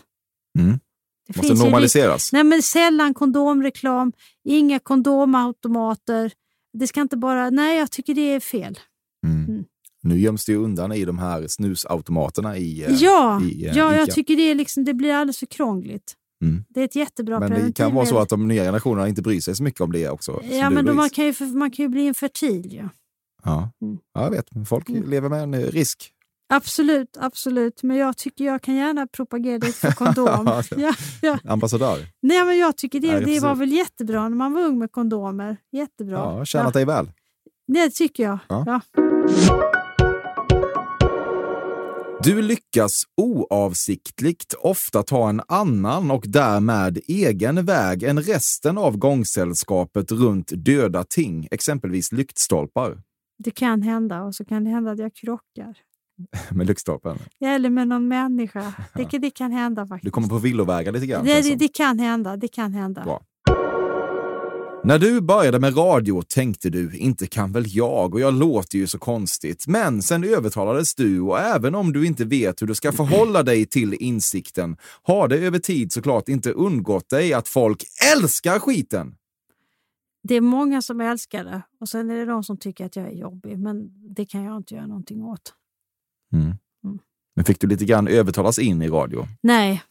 Speaker 2: Mm.
Speaker 3: Det
Speaker 2: Måste normaliseras.
Speaker 3: Nej, men sällan kondomreklam, inga kondomautomater. Det ska inte bara... Nej, jag tycker det är fel.
Speaker 2: Mm. Nu göms det ju undan i de här snusautomaterna i, eh,
Speaker 3: Ja,
Speaker 2: i eh,
Speaker 3: ja jag tycker det, är liksom, det blir alldeles för krångligt.
Speaker 2: Mm.
Speaker 3: Det är ett jättebra
Speaker 2: Men det kan vara så att de nya generationerna inte bryr sig så mycket om det också.
Speaker 3: Ja, men de, man, kan ju, man kan ju bli infertil ju.
Speaker 2: ja.
Speaker 3: Mm.
Speaker 2: ja, jag vet. Folk
Speaker 3: Mm.
Speaker 2: lever med en eh, risk.
Speaker 3: Absolut, absolut. Men jag tycker jag kan gärna propagera lite för kondom. ja, ja.
Speaker 2: Ambassadör.
Speaker 3: Nej, men jag tycker det,
Speaker 2: Nej,
Speaker 3: det var väl jättebra när man var ung med kondomer. Jättebra.
Speaker 2: Ja, tjänat dig väl.
Speaker 3: Det tycker jag.
Speaker 2: Ja.
Speaker 3: Ja.
Speaker 2: Du lyckas oavsiktligt ofta ta en annan och därmed egen väg än resten av gångsällskapet runt döda ting, exempelvis lyktstolpar.
Speaker 3: Det kan hända och så kan det hända att jag krockar.
Speaker 2: Med lyktstolpen.
Speaker 3: Eller med någon människa. Det, det kan hända faktiskt.
Speaker 2: Du kommer på villovägar lite grann.
Speaker 3: det, det, det kan hända. Det kan hända.
Speaker 2: Bra. När du började med radio tänkte du, inte kan väl jag och jag låter ju så konstigt. Men sen övertalades du och även om du inte vet hur du ska förhålla dig till insikten har det över tid såklart inte undgått dig att folk älskar skiten.
Speaker 3: Det är många som älskar det och sen är det de som tycker att jag är jobbig. Men det kan jag inte göra någonting åt.
Speaker 2: Men fick du lite grann övertalas in i radio?
Speaker 3: Nej.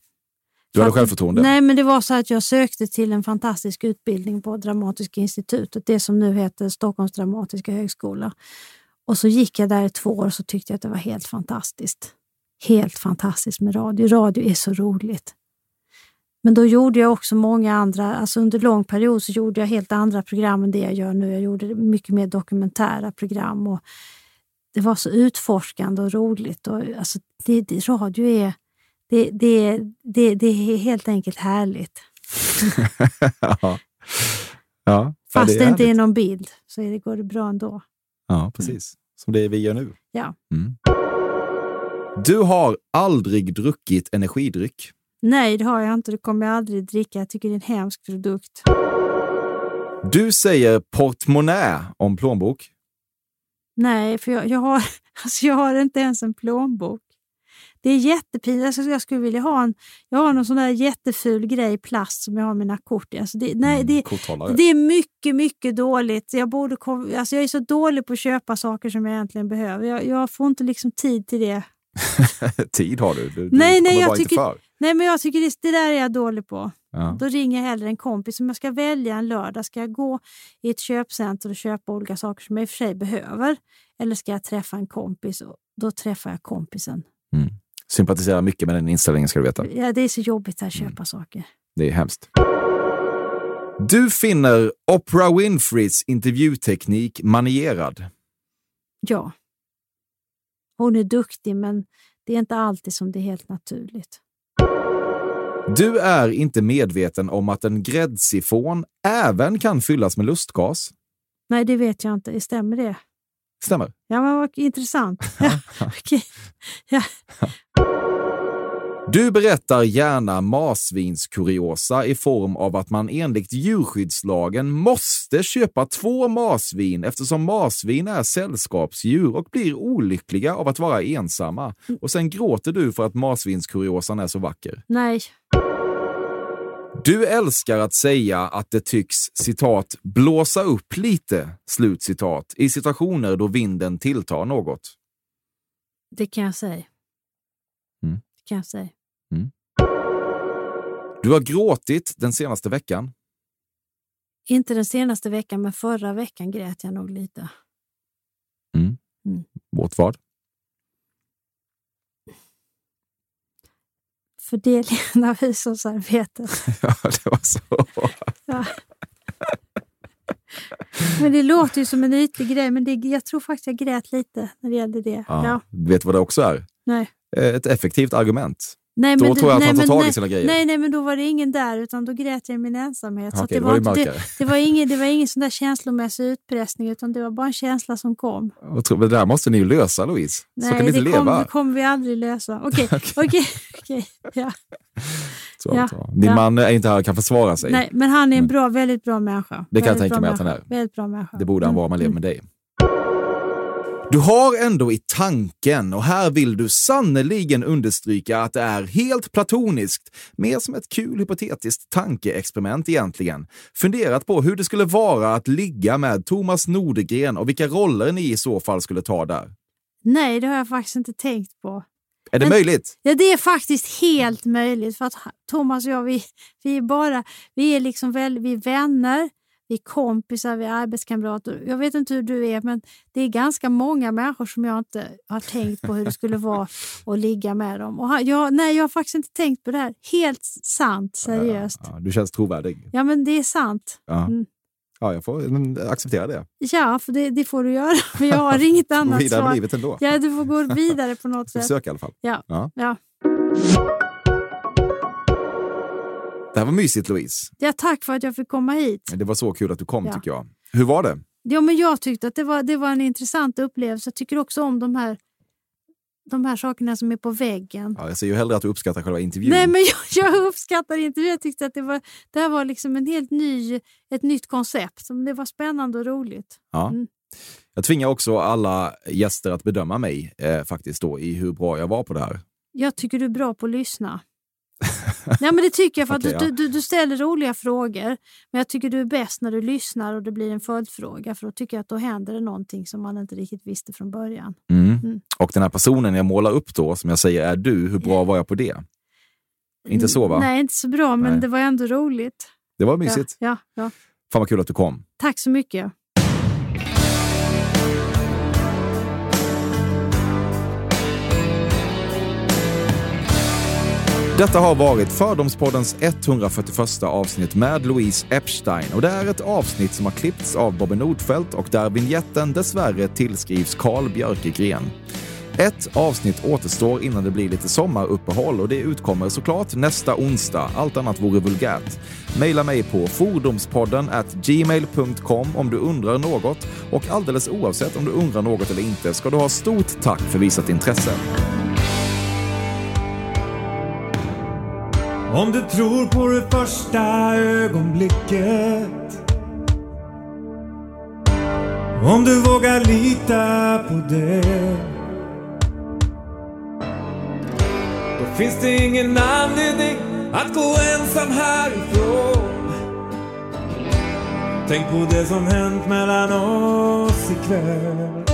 Speaker 2: Du hade självförtroende?
Speaker 3: Nej, men det var så att jag sökte till en fantastisk utbildning på Dramatiska institutet, det som nu heter Stockholms dramatiska högskola. Och så gick jag där i två år och så tyckte jag att det var helt fantastiskt. Helt fantastiskt med radio. Radio är så roligt. Men då gjorde jag också många andra, alltså under lång period så gjorde jag helt andra program än det jag gör nu. Jag gjorde mycket mer dokumentära program och det var så utforskande och roligt. Och, alltså, det, det, radio är, det, det, det, det är helt enkelt härligt.
Speaker 2: ja. ja.
Speaker 3: Fast
Speaker 2: ja,
Speaker 3: det, inte är någon bild så är det, går det bra ändå.
Speaker 2: Ja, precis. Som det vi gör nu.
Speaker 3: Ja.
Speaker 2: Mm. Du har aldrig druckit energidryck.
Speaker 3: Nej, det har jag inte. Det kommer jag aldrig dricka. Jag tycker det är en hemsk produkt.
Speaker 2: Du säger portmonnä om plånbok.
Speaker 3: Nej, för jag, jag, har, alltså jag har inte ens en plånbok. Det är jättepinsamt. Alltså jag skulle vilja ha en, jag har någon sån där jätteful grej i plast som jag har mina kort i. Alltså det, nej, det,
Speaker 2: Korthållare.
Speaker 3: det är mycket, mycket dåligt. Jag, borde, kom- alltså jag är så dålig på att köpa saker som jag egentligen behöver. Jag, jag får inte liksom tid till det.
Speaker 2: Tid har du. Du, du
Speaker 3: Nej, nej, jag tycker-
Speaker 2: för.
Speaker 3: Nej, men jag tycker det, det där är jag dålig på.
Speaker 2: Ja.
Speaker 3: Då ringer jag hellre en kompis. Om jag ska välja en lördag, ska jag gå i ett köpcenter och köpa olika saker som jag i och för sig behöver? Eller ska jag träffa en kompis? Och då träffar jag kompisen.
Speaker 2: Sympatiserar mycket med den inställningen ska du veta.
Speaker 3: Ja, det är så jobbigt att
Speaker 2: Mm.
Speaker 3: köpa saker.
Speaker 2: Det är hemskt. Du finner Oprah Winfreys intervjuteknik manierad.
Speaker 3: Ja. Hon är duktig, men det är inte alltid som det är helt naturligt.
Speaker 2: Du är inte medveten om att en gräddsifon även kan fyllas med lustgas.
Speaker 3: Nej, det vet jag inte. Stämmer det?
Speaker 2: Stämmer.
Speaker 3: Ja, men vad intressant. Ja.
Speaker 2: Du berättar gärna marsvinskuriosa i form av att man enligt djurskyddslagen måste köpa två marsvin eftersom marsvin är sällskapsdjur och blir olyckliga av att vara ensamma. Och sen gråter du för att marsvinskuriosan är så vacker.
Speaker 3: Nej.
Speaker 2: Du älskar att säga att det tycks citat blåsa upp lite, slut citat, i situationer då vinden tilltar något.
Speaker 3: Det kan jag säga.
Speaker 2: Mm.
Speaker 3: Det kan jag säga.
Speaker 2: Du har gråtit den senaste veckan.
Speaker 3: Inte den senaste veckan, men förra veckan grät jag nog lite.
Speaker 2: Åt vad?
Speaker 3: Fördelningen av hushållsarbetet.
Speaker 2: Ja, det var så.
Speaker 3: Ja. Men det låter ju som en ytlig grej, men det, jag tror faktiskt jag grät lite när det gällde det.
Speaker 2: Ja.
Speaker 3: Ja.
Speaker 2: Vet du vad det också är?
Speaker 3: Nej.
Speaker 2: Eh, Ett effektivt argument.
Speaker 3: Nej,
Speaker 2: Då
Speaker 3: men
Speaker 2: tror jag att
Speaker 3: nej,
Speaker 2: han tar
Speaker 3: men
Speaker 2: tag i sina grejer.
Speaker 3: Nej, nej, men då var det ingen där, utan då grät jag i min ensamhet.
Speaker 2: Ja,
Speaker 3: så det,
Speaker 2: var
Speaker 3: inte, det, det, var ingen, det var ingen sån där känslomässig utpressning, utan det var bara en känsla som kom.
Speaker 2: Jag tror, det där måste ni ju lösa, Louise. så
Speaker 3: Nej,
Speaker 2: kan ni inte
Speaker 3: det,
Speaker 2: leva.
Speaker 3: kom, det kommer vi aldrig lösa. Okej, okej, okej. Ja.
Speaker 2: Så,
Speaker 3: Ja,
Speaker 2: så. Din
Speaker 3: ja.
Speaker 2: man är inte här och kan försvara sig.
Speaker 3: Nej, men han är en bra, väldigt bra människa.
Speaker 2: Det kan jag
Speaker 3: Väldigt
Speaker 2: tänka
Speaker 3: bra
Speaker 2: mig att han är.
Speaker 3: Väldigt bra människa.
Speaker 2: Det borde han
Speaker 3: Mm,
Speaker 2: vara om man lever
Speaker 3: mm.
Speaker 2: med dig. Du har ändå i tanken, och här vill du sannoliken understryka att det är helt platoniskt, mer som ett kul hypotetiskt tankeexperiment egentligen, funderat på hur det skulle vara att ligga med Thomas Nordegren och vilka roller ni i så fall skulle ta där.
Speaker 3: Nej, det har jag faktiskt inte tänkt på.
Speaker 2: Är det
Speaker 3: Men-
Speaker 2: möjligt?
Speaker 3: Ja, det är faktiskt helt möjligt. För att Thomas och jag, vi, vi är bara, vi är liksom väl, vi är vänner, vi är kompisar, vi är arbetskamrater. Jag vet inte hur du är, men det är ganska många människor som jag inte har tänkt på hur det skulle vara att ligga med dem. Och jag, nej, jag har faktiskt inte tänkt på det här. Helt sant, seriöst.
Speaker 2: Ja, du känns trovärdig.
Speaker 3: Ja, men det är sant.
Speaker 2: Ja,
Speaker 3: Mm.
Speaker 2: ja jag får acceptera det.
Speaker 3: Ja, för det, det får du göra. För jag har inget
Speaker 2: Gå
Speaker 3: annat
Speaker 2: vidare med
Speaker 3: svar.
Speaker 2: livet ändå.
Speaker 3: Ja, du får gå vidare på något sätt.
Speaker 2: Försök i alla fall.
Speaker 3: Ja.
Speaker 2: Ja.
Speaker 3: Ja.
Speaker 2: Det här var mysigt, Louise.
Speaker 3: Ja, tack för att jag fick komma hit.
Speaker 2: Det var så kul att du kom,
Speaker 3: Ja.
Speaker 2: tycker jag. Hur var det?
Speaker 3: Ja, men jag tyckte att det var, det var en intressant upplevelse. Jag tycker också om de här, de här sakerna som är på väggen.
Speaker 2: Ja, jag ser ju hellre att du uppskattar själva intervjun.
Speaker 3: Nej, men jag, jag uppskattar inte det. Jag tyckte att det, var, det här var liksom en helt ny, ett nytt koncept. Det var spännande och roligt.
Speaker 2: Ja.
Speaker 3: Mm.
Speaker 2: Jag tvingar också alla gäster att bedöma mig eh, faktiskt då, i hur bra jag var på det här.
Speaker 3: Jag tycker du är bra på att lyssna. Nej, men det tycker jag för
Speaker 2: Okej,
Speaker 3: du, du, du ställer roliga frågor. Men jag tycker du är bäst när du lyssnar och det blir en följdfråga. För då tycker jag att då händer det någonting som man inte riktigt visste från början.
Speaker 2: Mm.
Speaker 3: Mm.
Speaker 2: Och den här personen jag målar upp då, som jag säger är du, hur bra var jag på det? Inte så va?
Speaker 3: Nej, inte så bra, men
Speaker 2: Nej.
Speaker 3: det var ändå roligt.
Speaker 2: Det var mysigt.
Speaker 3: Ja, ja, ja.
Speaker 2: Fan vad kul att du kom.
Speaker 3: Tack så mycket.
Speaker 2: Detta har varit Fördomspoddens 141 avsnitt med Louise Epstein och det är ett avsnitt som har klippts av Bobby Nordfeldt och där vignetten dessvärre tillskrivs Carl Björkegren. Ett avsnitt återstår innan det blir lite sommaruppehåll och det utkommer såklart nästa onsdag. Allt annat vore vulgärt. Maila mig på fordomspodden at gmail.com om du undrar något och alldeles oavsett om du undrar något eller inte ska du ha stort tack för visat intresse.
Speaker 7: Om du tror på det första ögonblicket. Om du vågar lita på det. Då finns det ingen anledning att gå ensam härifrån. Tänk på det som hänt mellan oss ikväll.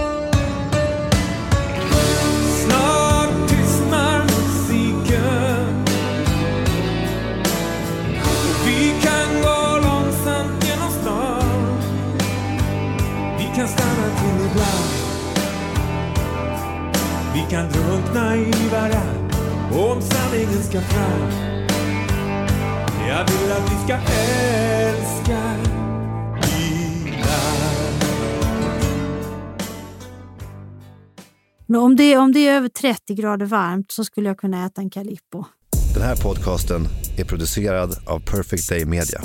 Speaker 7: Kan drunkna i varann om sanningen ska fram Jag vill att vi ska älska
Speaker 3: Men om, det, om det är över 30 grader varmt så skulle jag kunna äta en Calippo.
Speaker 8: Den här podcasten är producerad av Perfect Day Media.